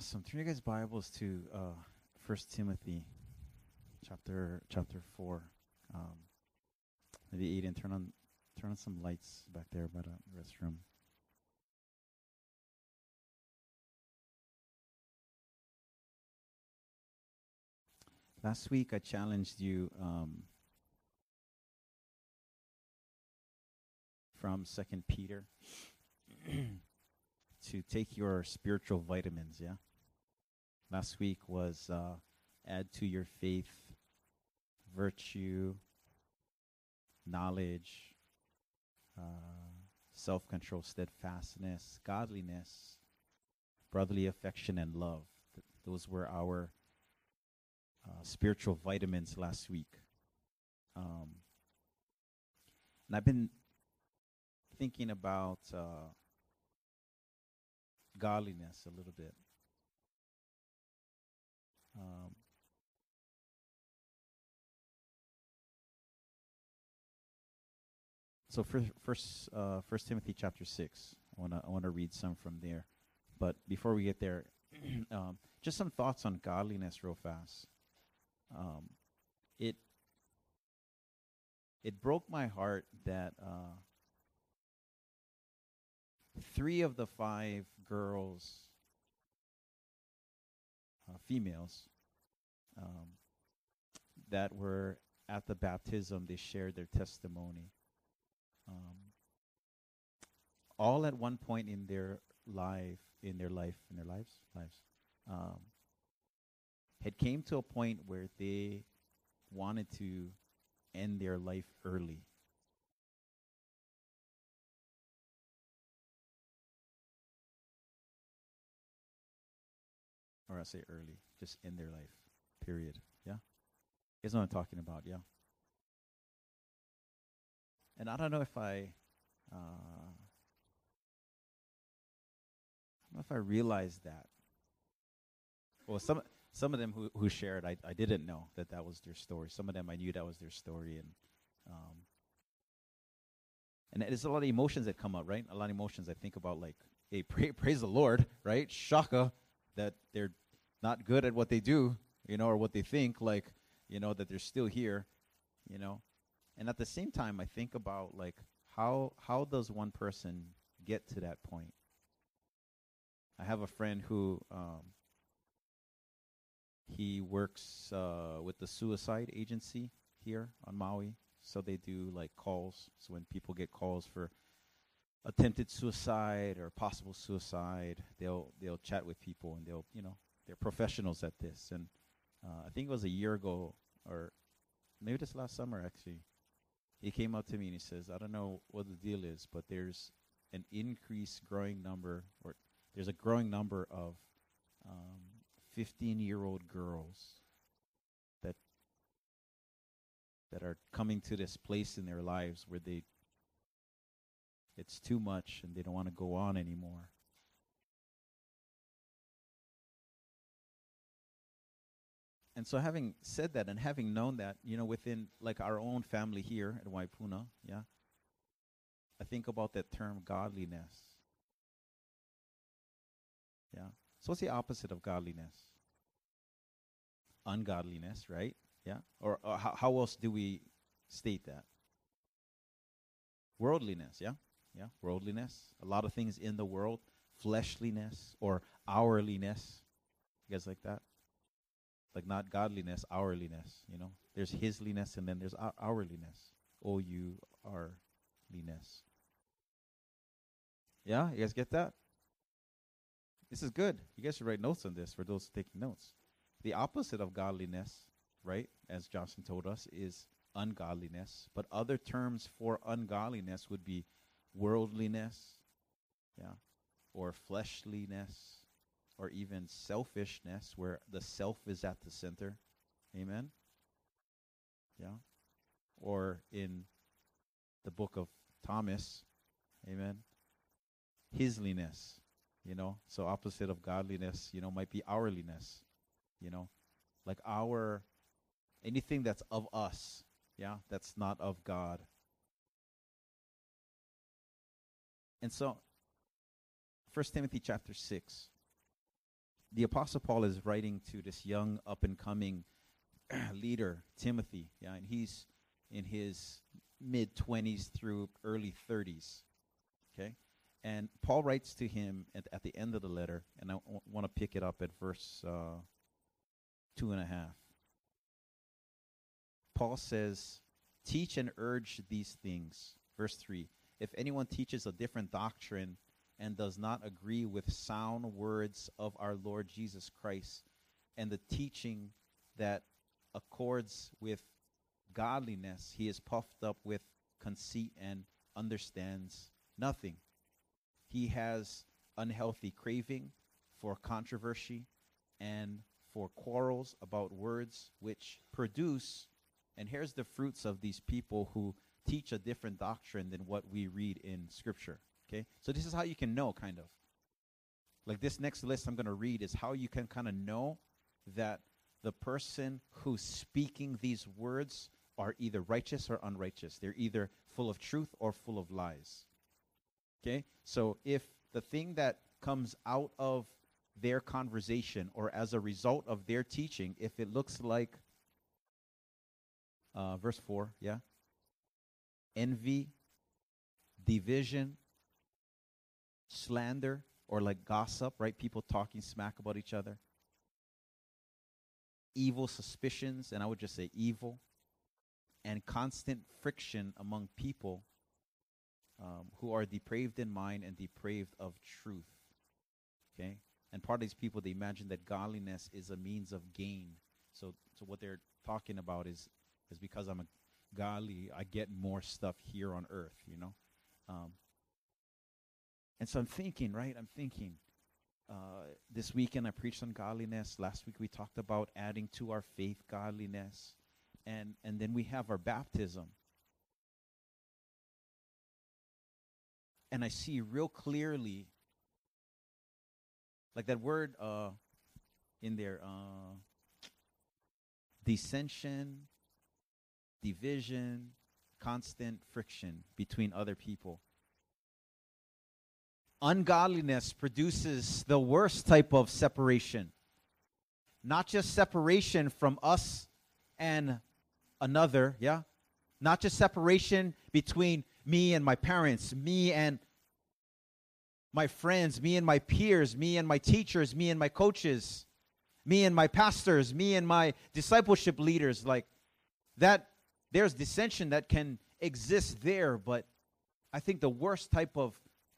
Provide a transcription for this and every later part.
Awesome. Turn your guys' Bibles to uh, 1 Timothy chapter chapter 4. Um, maybe Aiden, turn on turn on some lights back there by the restroom. Last week I challenged you um, from Second Peter to take your spiritual vitamins. Yeah. Last week was uh, add to your faith virtue, knowledge, uh, self control, steadfastness, godliness, brotherly affection, and love. Th- those were our uh, spiritual vitamins last week. Um, and I've been thinking about uh, godliness a little bit. Um, so first, first, uh, First Timothy chapter six. I want to I want to read some from there, but before we get there, um, just some thoughts on godliness, real fast. Um, it it broke my heart that uh, three of the five girls, uh, females, um, that were at the baptism, they shared their testimony. Um, all at one point in their life, in their life, in their lives, lives, um, had came to a point where they wanted to end their life early. Or I say early, just in their life. Period. Yeah? Know what I'm talking about, yeah? And I don't know if I uh, I don't know if I realized that. Well, some some of them who who shared, I I didn't know that that was their story. Some of them I knew that was their story, and um, and there's a lot of emotions that come up, right? A lot of emotions. I think about like, hey, pray, praise the Lord, right? Shaka, that they're not good at what they do, you know, or what they think, like, you know, that they're still here, you know. And at the same time, I think about like how how does one person get to that point? I have a friend who um, he works uh, with the suicide agency here on Maui. So they do like calls. So when people get calls for attempted suicide or possible suicide, they'll they'll chat with people and they'll you know they're professionals at this. And uh, I think it was a year ago or maybe this last summer actually. He came up to me and he says, "I don't know what the deal is, but there's an increased growing number or there's a growing number of um, 15 year old girls that that are coming to this place in their lives where they it's too much and they don't want to go on anymore and so having said that and having known that you know within like our own family here at waipuna yeah i think about that term godliness yeah so what's the opposite of godliness? Ungodliness, right? Yeah. Or, or how, how else do we state that? Worldliness, yeah? Yeah, worldliness. A lot of things in the world. Fleshliness or hourliness. You guys like that? Like not godliness, hourliness, you know? There's hisliness and then there's hourliness. O U R liness. Yeah, you guys get that? This is good. You guys should write notes on this for those taking notes. The opposite of godliness, right, as Johnson told us, is ungodliness. But other terms for ungodliness would be worldliness, yeah, or fleshliness, or even selfishness, where the self is at the center. Amen? Yeah. Or in the book of Thomas, amen, hisliness, you know? So opposite of godliness you know might be hourliness you know? Like our anything that's of us yeah? That's not of god. And so first timothy chapter 6 the Apostle Paul is writing to this young, up and coming leader, Timothy. Yeah, and he's in his mid 20s through early 30s. Okay? And Paul writes to him at, at the end of the letter, and I w- want to pick it up at verse uh, two and a half. Paul says, Teach and urge these things. Verse 3 If anyone teaches a different doctrine and does not agree with sound words of our Lord Jesus Christ and the teaching that accords with godliness, he is puffed up with conceit and understands nothing. He has unhealthy craving for controversy and for quarrels about words which produce and here's the fruits of these people who teach a different doctrine than what we read in Scripture. Okay? So this is how you can know, kind of. Like this next list I'm going to read is how you can kind of know that the person who's speaking these words are either righteous or unrighteous. They're either full of truth or full of lies. Okay? So if the thing that comes out of their conversation or as a result of their teaching, if it looks like uh, verse 4, yeah? Envy, division, slander, or like gossip, right? People talking smack about each other. Evil suspicions, and I would just say evil, and constant friction among people um, who are depraved in mind and depraved of truth. Okay? And part of these people, they imagine that godliness is a means of gain. So, so what they're talking about is is because I'm a godly, I get more stuff here on earth, you know. Um, and so I'm thinking, right? I'm thinking. Uh, this weekend I preached on godliness. Last week we talked about adding to our faith godliness, and and then we have our baptism. And I see real clearly, like that word uh, in there, uh, dissension, division, constant friction between other people. Ungodliness produces the worst type of separation. Not just separation from us and another, yeah? Not just separation between me and my parents, me and my friends, me and my peers, me and my teachers, me and my coaches, me and my pastors, me and my discipleship leaders. Like that there's dissension that can exist there, but I think the worst type of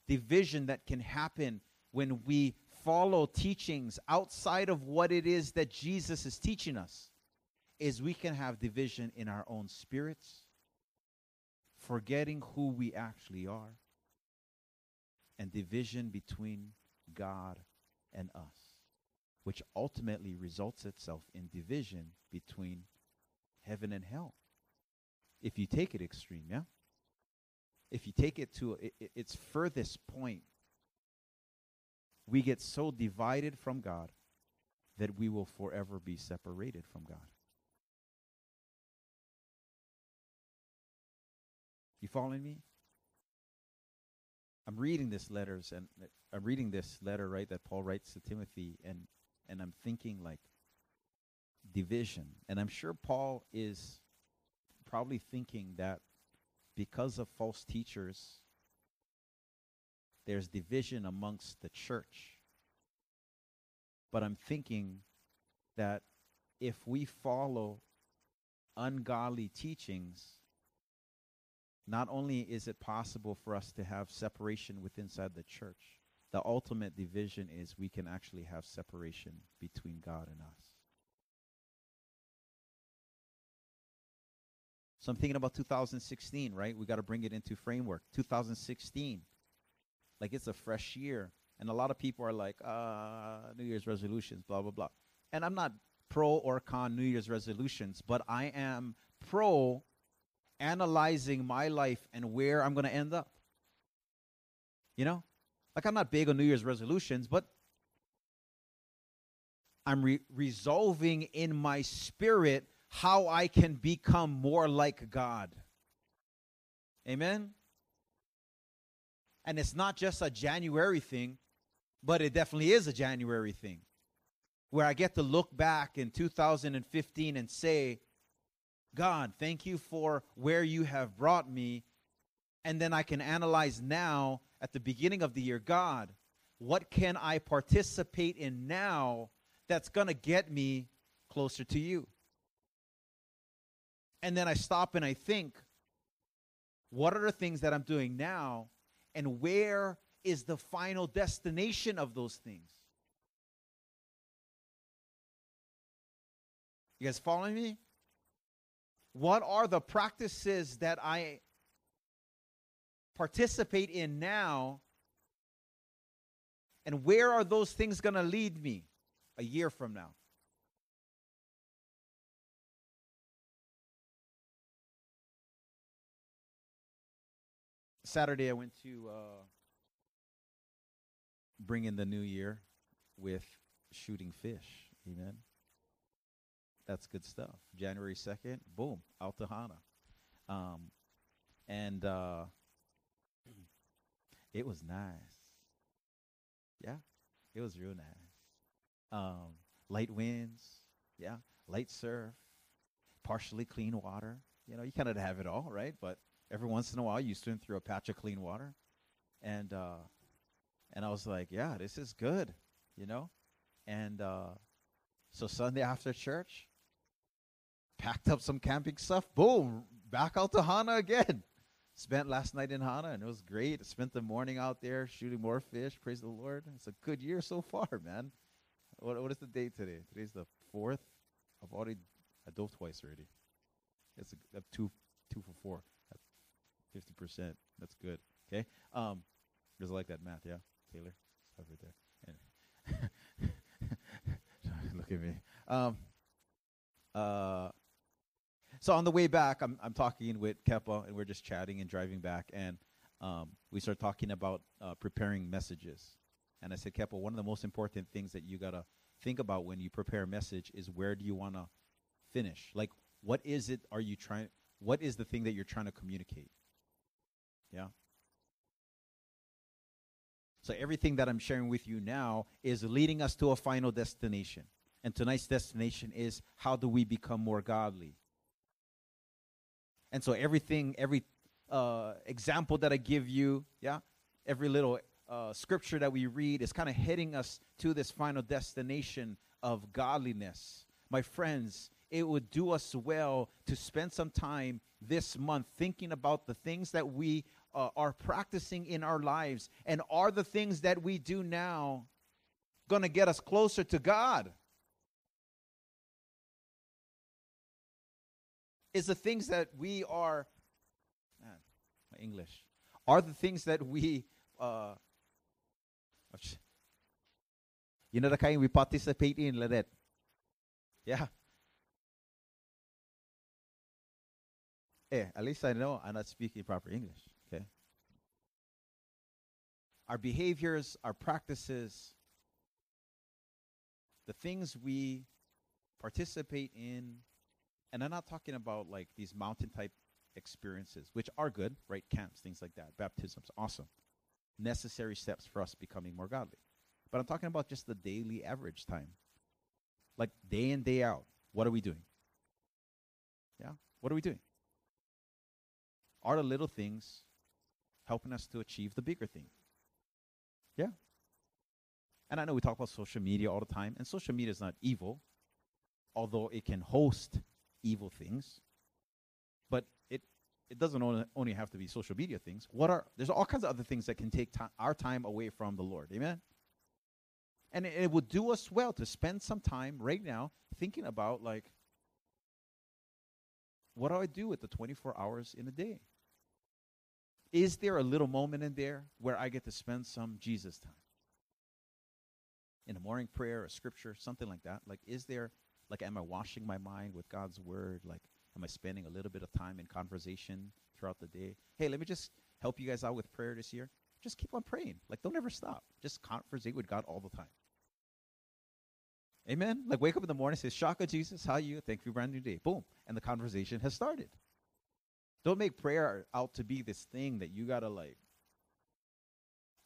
division that can happen when we follow teachings outside of what it is that Jesus is teaching us is we can have division in our own spirits, forgetting who we actually are, and division between God and us, which ultimately results itself in division between heaven and hell if you take it extreme, yeah? If you take it to it, its furthest point, we get so divided from God that we will forever be separated from God. You following me? I'm reading this letters and uh, I'm reading this letter right that Paul writes to Timothy and and I'm thinking like division and I'm sure Paul is probably thinking that because of false teachers, there's division amongst the church. But I'm thinking that if we follow ungodly teachings, not only is it possible for us to have separation within inside the church, the ultimate division is we can actually have separation between God and us. So I'm thinking about 2016, right? We got to bring it into framework. 2016, like it's a fresh year, and a lot of people are like, uh, New Year's resolutions, blah blah blah. And I'm not pro or con New Year's resolutions, but I am pro analyzing my life and where I'm going to end up. You know, like I'm not big on New Year's resolutions, but I'm re- resolving in my spirit how I can become more like God. Amen? And it's not just a January thing, but it definitely is a January thing. where I get to look back in 2015 and say, God, thank you for where you have brought me. And then I can analyze now at the beginning of the year, God, what can I participate in now that's going to get me closer to you? And then I stop and I think, what are the things that I'm doing now? And where is the final destination of those things? You guys following me? What are the practices that I participate in now? And where are those things going to lead me a year from now? Saturday, I went to uh, bring in the new year with shooting fish. Amen. That's good stuff. January 2nd, boom, out to Hana. Um, and uh, it was nice. Yeah, it was real nice. Um, light winds, yeah, light surf, partially clean water. You know, you kind of have it all, right? But every once in a while, you swim through a patch of clean water, and uh, and I was like, yeah, this is good, you know. And uh, so Sunday after church, packed up some camping stuff. Boom, back out to Hana again. Spent last night in Hana and it was great. Spent the morning out there shooting more fish. Praise the Lord. It's a good year so far, man. What, what is the date today? Today's the fourth. I've already I dove twice already. It's a, a two two for four. Fifty percent. That's good. Okay. Um, does like that math? Yeah, Taylor. Right there. And look at me. Um, uh, so on the way back, I'm I'm talking with Kepa, and we're just chatting and driving back, and um, we start talking about uh, preparing messages. And I said, Kepa, one of the most important things that you gotta think about when you prepare a message is where do you want to finish? Like, what is it? Are you trying? What is the thing that you're trying to communicate? Yeah. So everything that I'm sharing with you now is leading us to a final destination. And tonight's destination is how do we become more godly? And so everything, every uh, example that I give you, yeah, every little uh, scripture that we read is kind of heading us to this final destination of godliness. My friends, it would do us well to spend some time this month thinking about the things that we uh, are practicing in our lives and are the things that we do now going to get us closer to God. is the things that we are, man, English, are the things that we, uh, you know, the kind we participate in, like that. Yeah. Hey, at least I know I'm not speaking proper English? Our behaviors, our practices, the things we participate in, and I'm not talking about like these mountain type experiences, which are good, right? Camps, things like that, baptisms, awesome. Necessary steps for us becoming more godly. But I'm talking about just the daily average time. Like day in, day out. What are we doing? Yeah? What are we doing? Are the little things helping us to achieve the bigger thing? Yeah. And I know we talk about social media all the time, and social media is not evil, although it can host evil things, but it it doesn't only, have to be social media things. What are there's all kinds of other things that can take our time away from the Lord. Amen. And it, it would do us well to spend some time right now thinking about like what do I do with the 24 hours in a day? Is there a little moment in there where I get to spend some Jesus time? In a morning prayer, a scripture, something like that. Like, is there like, am I washing my mind with God's word? Like, am I spending a little bit of time in conversation throughout the day? Hey, let me just help you guys out with prayer this year. Just keep on praying. Like, don't ever stop. Just conversate with God all the time. Amen. Like, wake up in the morning, say, Shaka, Jesus, how you? Thank you brand new day. Boom. And the conversation has started. Don't make prayer out to be this thing that you got to, like,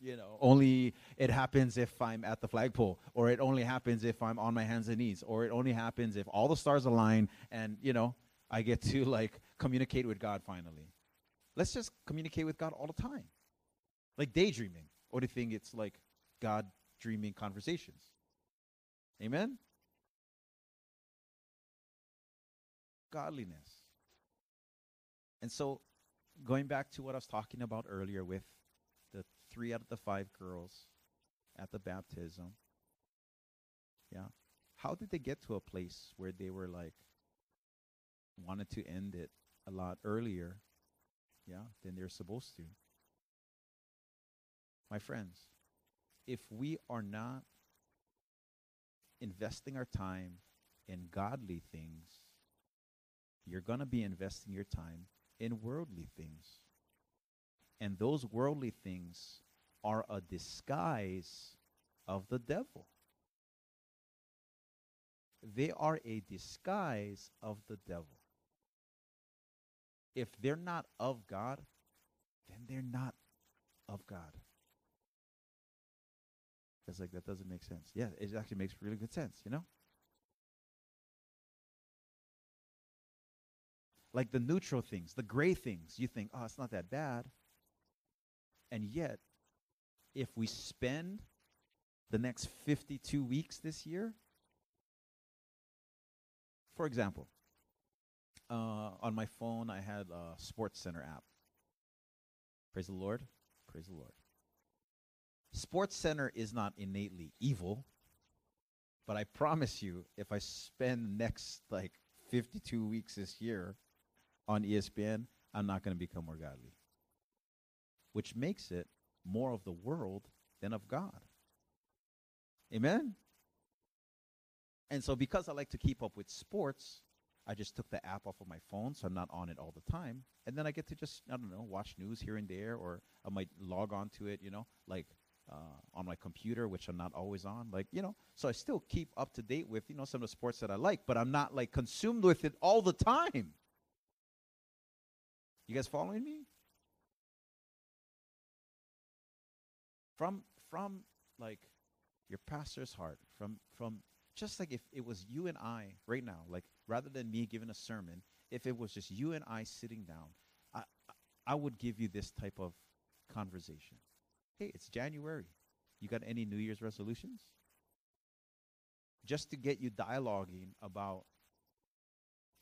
you know, only it happens if I'm at the flagpole, or it only happens if I'm on my hands and knees, or it only happens if all the stars align and, you know, I get to like communicate with God finally. Let's just communicate with God all the time. Like daydreaming. Or do you think it's like God dreaming conversations? Amen? Godliness. And so, going back to what I was talking about earlier with the three out of the five girls at the baptism, yeah, how did they get to a place where they were like, wanted to end it a lot earlier, yeah, than they're supposed to? My friends, if we are not investing our time in godly things, you're going to be investing your time in worldly things. And those worldly things are a disguise of the devil. They are a disguise of the devil. If they're not of God, then they're not of God. It's like that doesn't make sense. Yeah, it actually makes really good sense, you know? Like the neutral things, the gray things, you think, oh, it's not that bad. And yet, if we spend the next 52 weeks this year, for example, uh, on my phone, I had a Sports Center app. Praise the Lord. Praise the Lord. Sports Center is not innately evil, but I promise you, if I spend next like 52 weeks this year on ESPN, I'm not going to become more godly. Which makes it more of the world than of God. Amen? And so, because I like to keep up with sports, I just took the app off of my phone, so I'm not on it all the time. And then I get to just, I don't know, watch news here and there, or I might log on to it, you know, like uh, on my computer, which I'm not always on. Like, you know, so I still keep up to date with, you know, some of the sports that I like, but I'm not like consumed with it all the time. You guys following me? From from like your pastor's heart, from from just like if it was you and I right now, like rather than me giving a sermon, if it was just you and I sitting down, I I would give you this type of conversation. Hey, it's January. You got any New Year's resolutions? Just to get you dialoguing about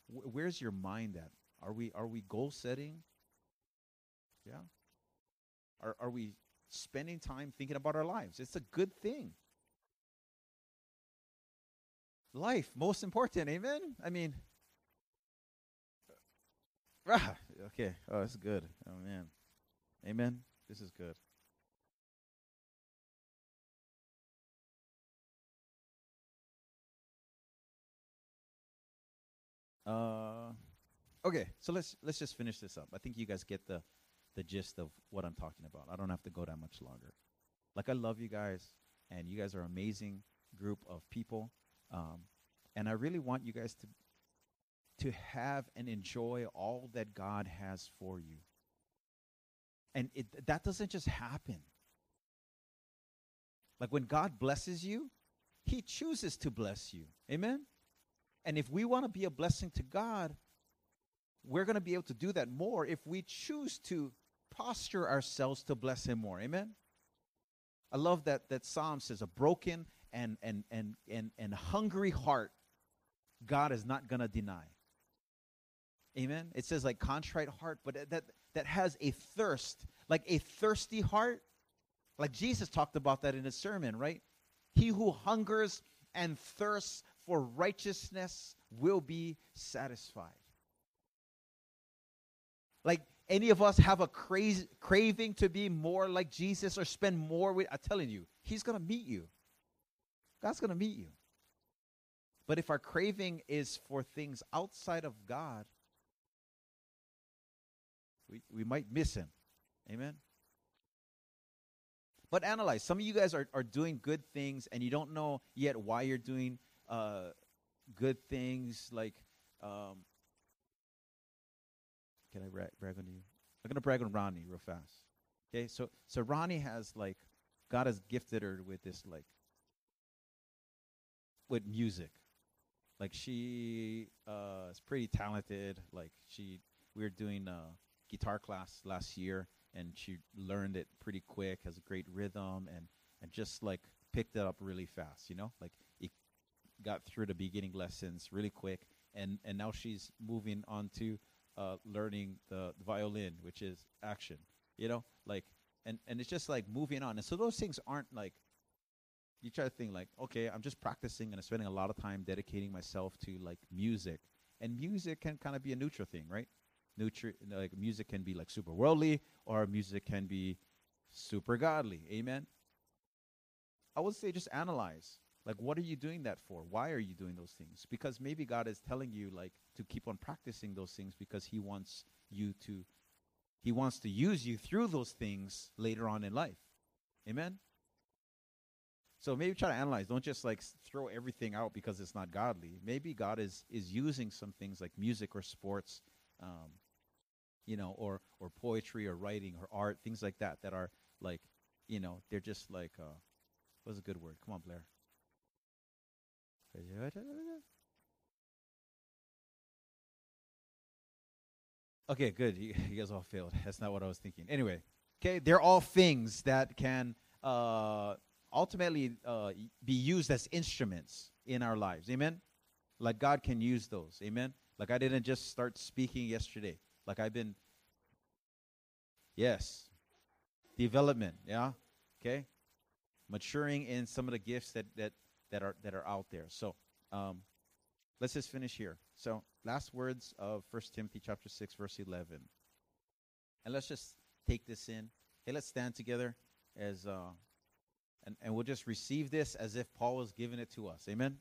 wh- where's your mind at? Are we are we goal setting? Yeah. Are are we spending time thinking about our lives? It's a good thing. Life, most important, amen? I mean, okay. Oh, that's good. Oh man. Amen. This is good. Okay, so let's let's just finish this up. I think you guys get the the gist of what I'm talking about. I don't have to go that much longer. Like I love you guys, and you guys are an amazing group of people, um, and I really want you guys to to have and enjoy all that God has for you. And it, that doesn't just happen. Like when God blesses you, He chooses to bless you. Amen? And if we want to be a blessing to God, we're going to be able to do that more if we choose to posture ourselves to bless him more. Amen? I love that that psalm says a broken and and and and, and hungry heart god is not going to deny. Amen? It says like contrite heart but that that has a thirst like a thirsty heart. Like jesus talked about that in his sermon right? He who hungers and thirsts for righteousness will be satisfied like any of us have a crazy craving to be more like Jesus or spend more with I'm telling you, he's going to meet you. God's going to meet you. But if our craving is for things outside of God, we, we might miss him. Amen. But analyze. Some of you guys are, are doing good things and you don't know yet why you're doing uh, good things. Like um, can I brag, brag on you? I'm gonna brag on Ronnie real fast. Okay, so so Ronnie has like God has gifted her with this like with music. Like she uh, is pretty talented. Like she, we were doing a guitar class last year, and she learned it pretty quick. Has a great rhythm, and and just like picked it up really fast. You know, like it got through the beginning lessons really quick, and and now she's moving on to uh, learning the, the violin, which is action. You know, like and and it's just like moving on. And so those things aren't like you try to think like, okay, I'm just practicing and I'm spending a lot of time dedicating myself to like music. And music can kind of be a neutral thing, right? Neutral, like music can be like super worldly, or music can be super godly. Amen. I would say just analyze. Like, what are you doing that for? Why are you doing those things? Because maybe God is telling you, like, to keep on practicing those things because He wants you to, He wants to use you through those things later on in life. Amen. So maybe try to analyze. Don't just like throw everything out because it's not godly. Maybe God is is using some things like music or sports, um, you know, or or poetry or writing or art, things like that that are like, you know, they're just like, uh, what's a good word? Come on, Blair. Okay, good. You, you guys all failed. That's not what I was thinking. Anyway, okay, they're all things that can uh, ultimately uh, be used as instruments in our lives. Amen? Like God can use those. Amen? Like I didn't just start speaking yesterday. Like I've been, yes, development. Yeah? Okay? Maturing in some of the gifts that, that, that, are, that are out there. So um, let's just finish here. So last words of First Timothy chapter 6, verse 11. And let's just take this in. Hey, let's stand together as uh, and, and we'll just receive this as if Paul was giving it to us. Amen.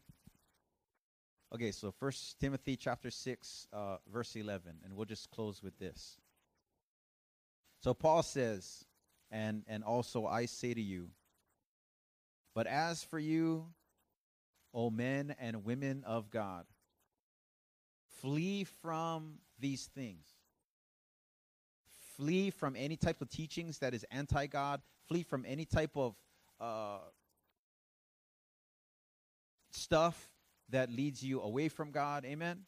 Okay, so First Timothy chapter six, uh, verse eleven, and we'll just close with this. So Paul says, and and also I say to you, but as for you, O men and women of God, flee from these things. Flee from any type of teachings that is anti God. Flee from any type of uh, stuff that leads you away from God. Amen.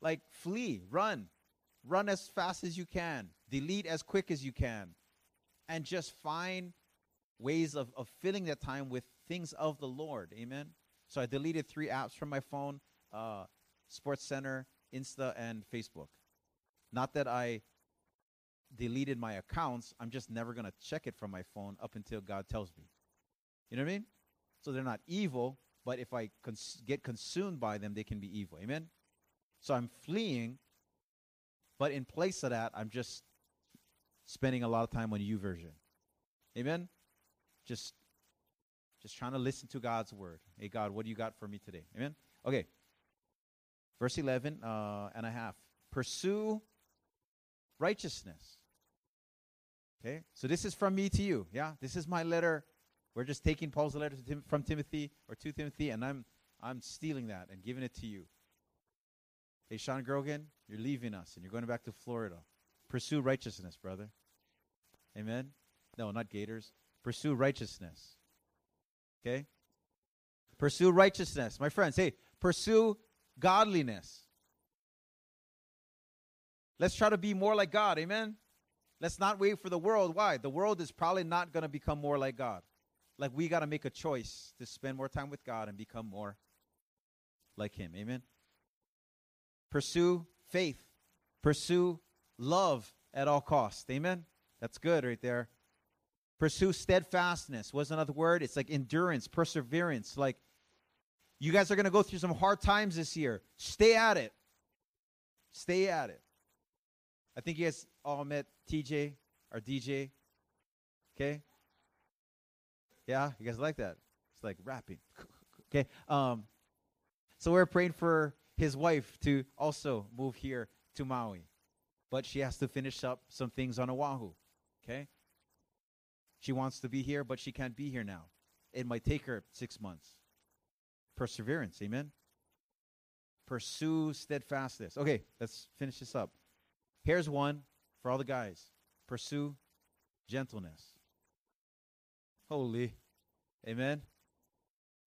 Like flee, run, run as fast as you can, delete as quick as you can, and just find ways of, of filling that time with things of the Lord. Amen. So I deleted three apps from my phone uh, Sports Center, Insta, and Facebook. Not that I deleted my accounts, I'm just never to check it from my phone up until God tells me. You know what I mean? So they're not evil, but if I cons- get consumed by them, they can be evil. Amen? So I'm fleeing, but in place of that, I'm just spending a lot of time on YouVersion. Amen? Just just trying to listen to God's word. Hey God, what do you got for me today? Amen? Okay. Verse 11 uh, and a half. Pursue righteousness. Okay? So this is from me to you. Yeah? This is my letter we're just taking Paul's letter Tim- from Timothy or to Timothy, and I'm I'm stealing that and giving it to you. Hey, Sean Grogan, you're leaving us and you're going back to Florida. Pursue righteousness, brother. Amen. No, not Gators. Pursue righteousness. Okay. Pursue righteousness, my friends. Hey, pursue godliness. Let's try to be more like God. Amen. Let's not wait for the world. Why? The world is probably not going to become more like God like we got to make a choice to spend more time with God and become more like Him. Amen. Pursue faith, pursue love at all costs. Amen. That's good right there. Pursue steadfastness. What's another word? It's like endurance, perseverance. Like you guys are going to go through some hard times this year. Stay at it. Stay at it. I think you guys all met TJ or DJ. Okay? Yeah, you guys like that? It's like rapping. okay. Um, so we're praying for his wife to also move here to Maui, but she has to finish up some things on Oahu. Okay. She wants to be here, but she can't be here now. It might take her six months. Perseverance, amen. Pursue steadfastness. Okay, let's finish this up. Here's one for all the guys. Pursue gentleness. Holy. Amen.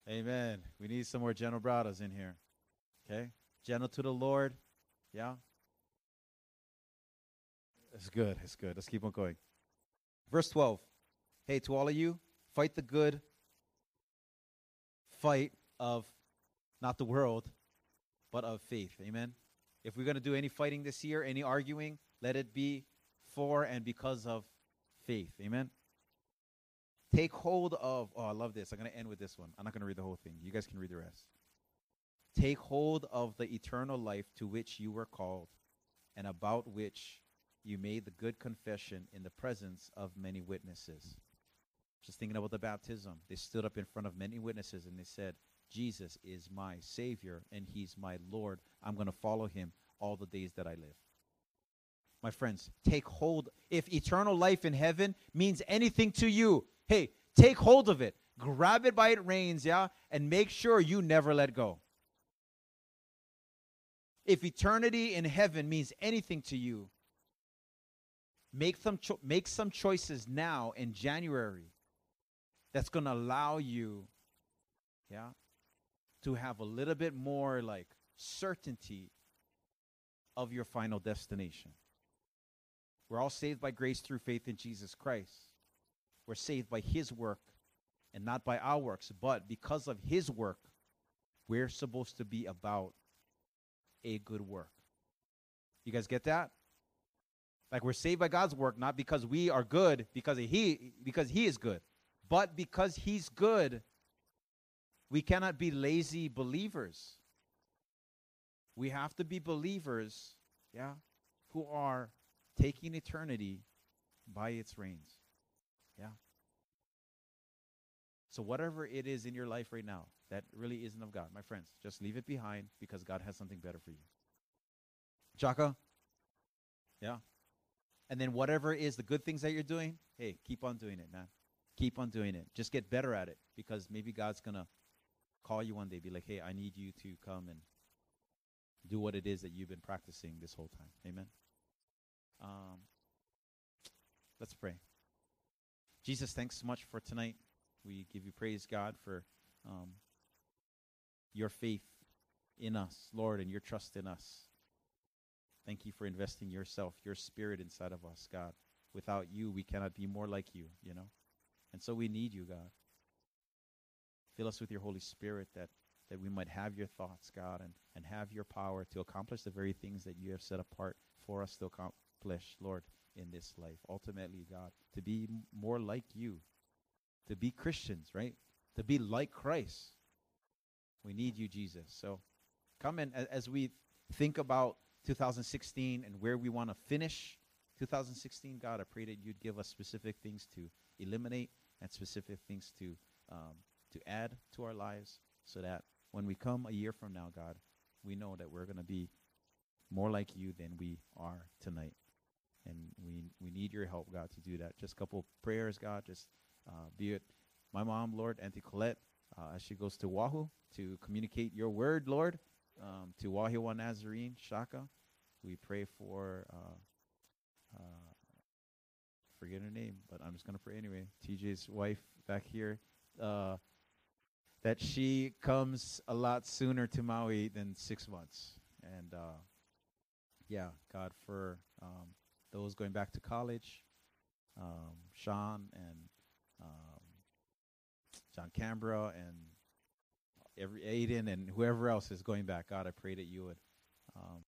Amen. We need some more gentle bradas in here. Okay? Gentle to the Lord. Yeah? It's good. It's good. Let's keep on going. Verse 12. Hey, to all of you, fight the good fight of not the world, but of faith. Amen. If we're going to do any fighting this year, any arguing, let it be for and because of faith. Amen. Take hold of, oh, I love this. I'm going to end with this one. I'm not going to read the whole thing. You guys can read the rest. Take hold of the eternal life to which you were called and about which you made the good confession in the presence of many witnesses. Just thinking about the baptism. They stood up in front of many witnesses and they said, Jesus is my Savior and He's my Lord. I'm going to follow Him all the days that I live. My friends, take hold. If eternal life in heaven means anything to you, hey, take hold of it. Grab it by its reins, yeah, and make sure you never let go. If eternity in heaven means anything to you, make some cho- make some choices now in January that's going to allow you yeah to have a little bit more like certainty of your final destination. We're all saved by grace through faith in Jesus Christ. We're saved by his work and not by our works, but because of his work, we're supposed to be about a good work. You guys get that? Like we're saved by God's work not because we are good because he because he is good, but because he's good we cannot be lazy believers. We have to be believers, yeah, who are taking eternity by its reins. Yeah. So, whatever it is in your life right now that really isn't of God, my friends, just leave it behind because God has something better for you. Shaka? Yeah. And then, whatever is the good things that you're doing, hey, keep on doing it, man. Keep on doing it. Just get better at it because maybe God's going to call you one day, be like, hey, I need you to come and do what it is that you've been practicing this whole time. Amen. Um, let's pray. Jesus, thanks so much for tonight. We give you praise, God, for um, your faith in us, Lord, and your trust in us. Thank you for investing yourself, your spirit inside of us, God. Without you, we cannot be more like you, you know? And so we need you, God. Fill us with your Holy Spirit that, that we might have your thoughts, God, and, and have your power to accomplish the very things that you have set apart for us to accomplish, Lord, in this life. Ultimately, God, to be more like you, to be Christians, right? To be like Christ. We need you, Jesus. So come in as we think about 2016 and where we want to finish 2016, God, I pray that you'd give us specific things to eliminate and specific things to um, to add to our lives so that when we come a year from now, God, we know that we're going to be more like you than we are tonight. And we we need your help, God, to do that. Just a couple prayers, God. Just uh, be it my mom, Lord, Auntie Colette, uh, as she goes to Oahu to communicate your word, Lord, um, to Wahiawa Nazarene, Shaka. We pray for, uh, forget her name, but I'm just going to pray anyway. TJ's wife back here. Uh, that she comes a lot sooner to Maui than six months. And uh, yeah, God, for um, those going back to college, um, Sean and um, John Canberra and every Aiden and whoever else is going back, God, I pray that you would um,